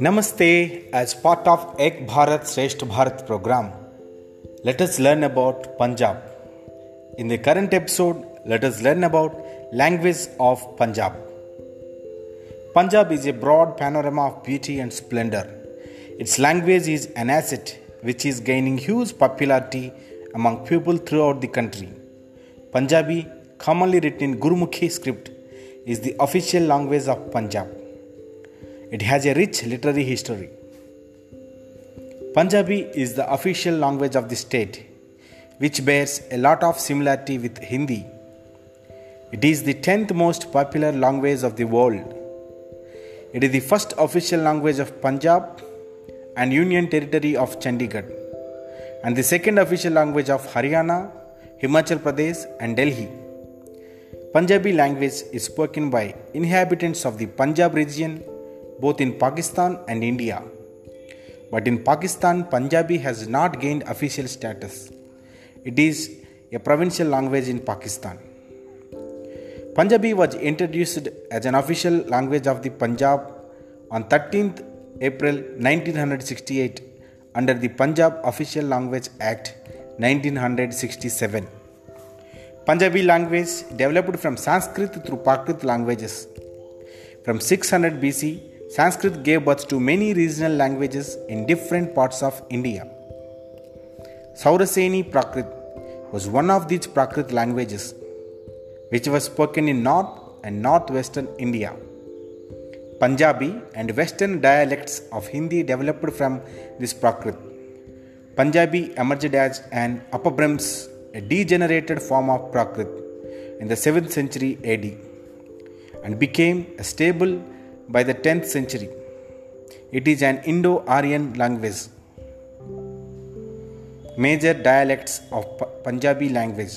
Namaste, as part of Ek Bharat Shreshtha Bharat program, let us learn about Punjab. In the current episode, let us learn about language of Punjab. Punjab is a broad panorama of beauty and splendor. Its language is an asset which is gaining huge popularity among people throughout the country. Punjabi, commonly written in Gurmukhi script, is the official language of Punjab. It has a rich literary history. Punjabi is the official language of the state, which bears a lot of similarity with Hindi. It is the 10th most popular language of the world. It is the first official language of Punjab and Union Territory of Chandigarh, and the second official language of Haryana, Himachal Pradesh, and Delhi. Punjabi language is spoken by inhabitants of the Punjab region both in Pakistan and India. But in Pakistan, Punjabi has not gained official status. It is a provincial language in Pakistan. Punjabi was introduced as an official language of the Punjab on 13th April 1968 under the Punjab Official Language Act 1967. Punjabi language developed from Sanskrit through Prakrit languages. From 600 BC Sanskrit gave birth to many regional languages in different parts of India. Sauraseni Prakrit was one of these Prakrit languages, which was spoken in north and northwestern India. Punjabi and western dialects of Hindi developed from this Prakrit. Punjabi emerged as an Apabhramsh, a degenerated form of Prakrit, in the 7th century AD and became a stable by the 10th century. It is an Indo Aryan language. Major dialects of Punjabi language.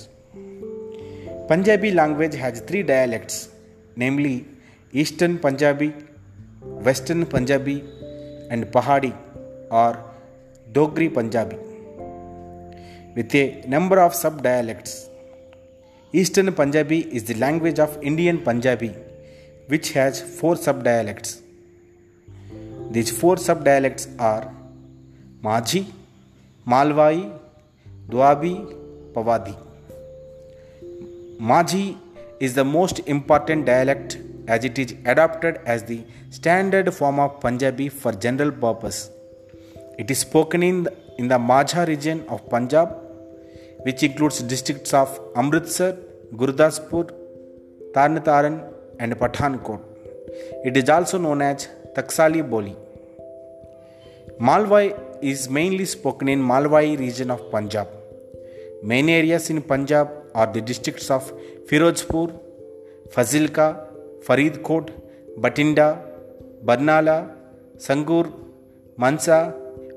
Punjabi language has three dialects, namely Eastern Punjabi, Western Punjabi, and Pahadi or Dogri Punjabi, with a number of sub dialects. Eastern Punjabi is the language of Indian Punjabi which has four subdialects. These four subdialects are Majhi, Malwai, Doabi, Pawadi. Majhi is the most important dialect as it is adopted as the standard form of Punjabi for general purpose. It is spoken in the, in the Majha region of Punjab, which includes districts of Amritsar, Gurdaspur, Tarn and Pathankot. It is also known as Taksali Boli. Malwai is mainly spoken in Malwai region of Punjab. Main areas in Punjab are the districts of Firozpur, Fazilka, Faridkot, Batinda, Barnala, Sangur, Mansa,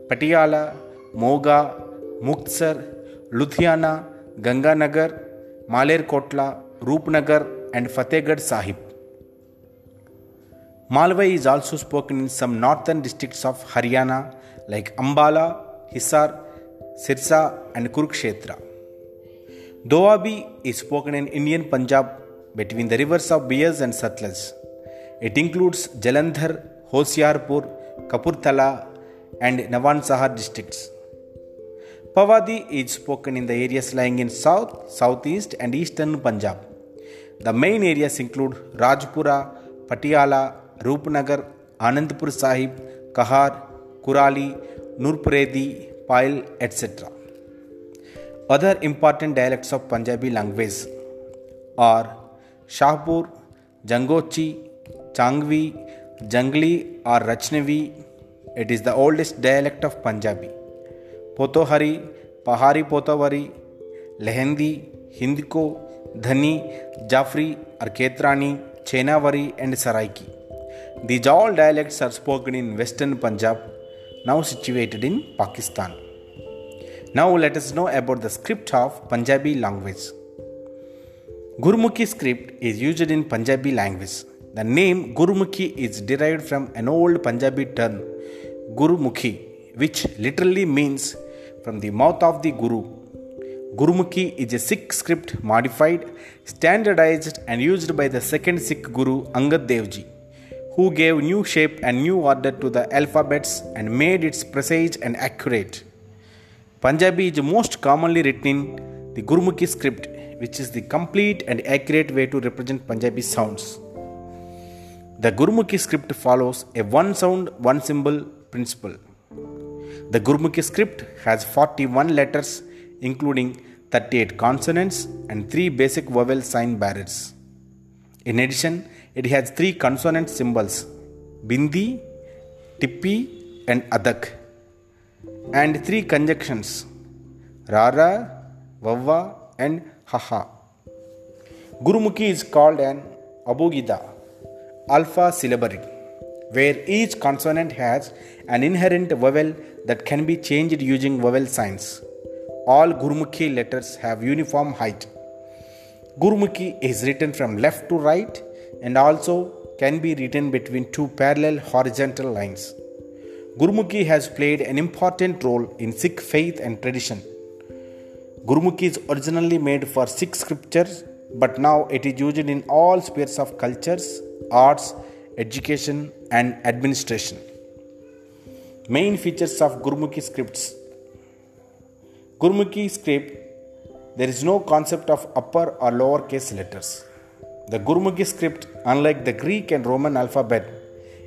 Patiala, Moga, Muktsar, Ludhiana, Ganganagar, Malerkotla, Roopnagar, and Fatehgarh Sahib. Malwai is also spoken in some northern districts of Haryana like Ambala, Hisar, Sirsa, and Kurukshetra. Doabi is spoken in Indian Punjab between the rivers of Beas and Satluj. It includes Jalandhar, Hoshiarpur, Kapurthala, and Navansahar districts. Pavadi is spoken in the areas lying in south, southeast, and eastern Punjab. The main areas include Rajpura, Patiala, Rupnagar, Anandpur Sahib, Kahar, Kurali, Nurpuredi, Pile, etc. Other important dialects of Punjabi language are Shahpur, Jangochi, Changvi, Jangli, or Rachnavi. It is the oldest dialect of Punjabi. Pahari Potavari, Lehendi, Hindko, Dhani, Jafri or Ketrani, Chenavari and Saraiki. These all dialects are spoken in western Punjab, now situated in Pakistan. Now let us know about the script of Punjabi language. Gurmukhi script is used in Punjabi language. The name Gurmukhi is derived from an old Punjabi term Gurumukhi, which literally means from the mouth of the Guru. Gurumukhi is a Sikh script modified, standardized, and used by the second Sikh Guru Angad Dev Ji, who gave new shape and new order to the alphabets and made it precise and accurate. Punjabi is most commonly written in the Gurumukhi script, which is the complete and accurate way to represent Punjabi sounds. The Gurumukhi script follows a one sound, one symbol principle. The Gurumukhi script has 41 letters, including 38 consonants and 3 basic vowel sign bearers. In addition, it has 3 consonant symbols Bindi, Tippi, and Adak, and 3 conjunctions Rara, Vavva, and Haha. Gurumukhi is called an Abugida, alpha syllabary, where each consonant has an inherent vowel that can be changed using vowel signs. All Gurumukhi letters have uniform height. Gurumukhi is written from left to right and also can be written between two parallel horizontal lines. Gurumukhi has played an important role in Sikh faith and tradition. Gurumukhi is originally made for Sikh scriptures, but now it is used in all spheres of cultures, arts, education, and administration. Main features of Gurumukhi scripts Gurumukhi script, there is no concept of upper or lower case letters. The Gurumukhi script, unlike the Greek and Roman alphabet,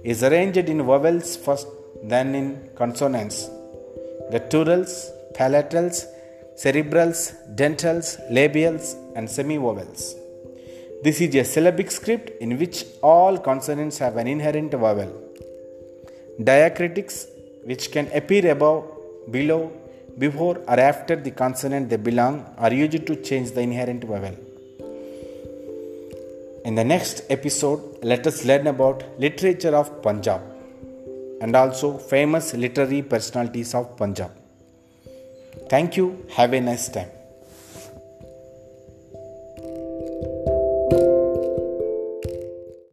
is arranged in vowels first, then in consonants. The Gutturals, palatals, cerebrals, dentals, labials, and semivowels. This is a syllabic script in which all consonants have an inherent vowel. Diacritics, which can appear above, below, before or after the consonant they belong are used to change the inherent vowel. In the next episode, let us learn about literature of Punjab and also famous literary personalities of Punjab. Thank you. Have a nice time.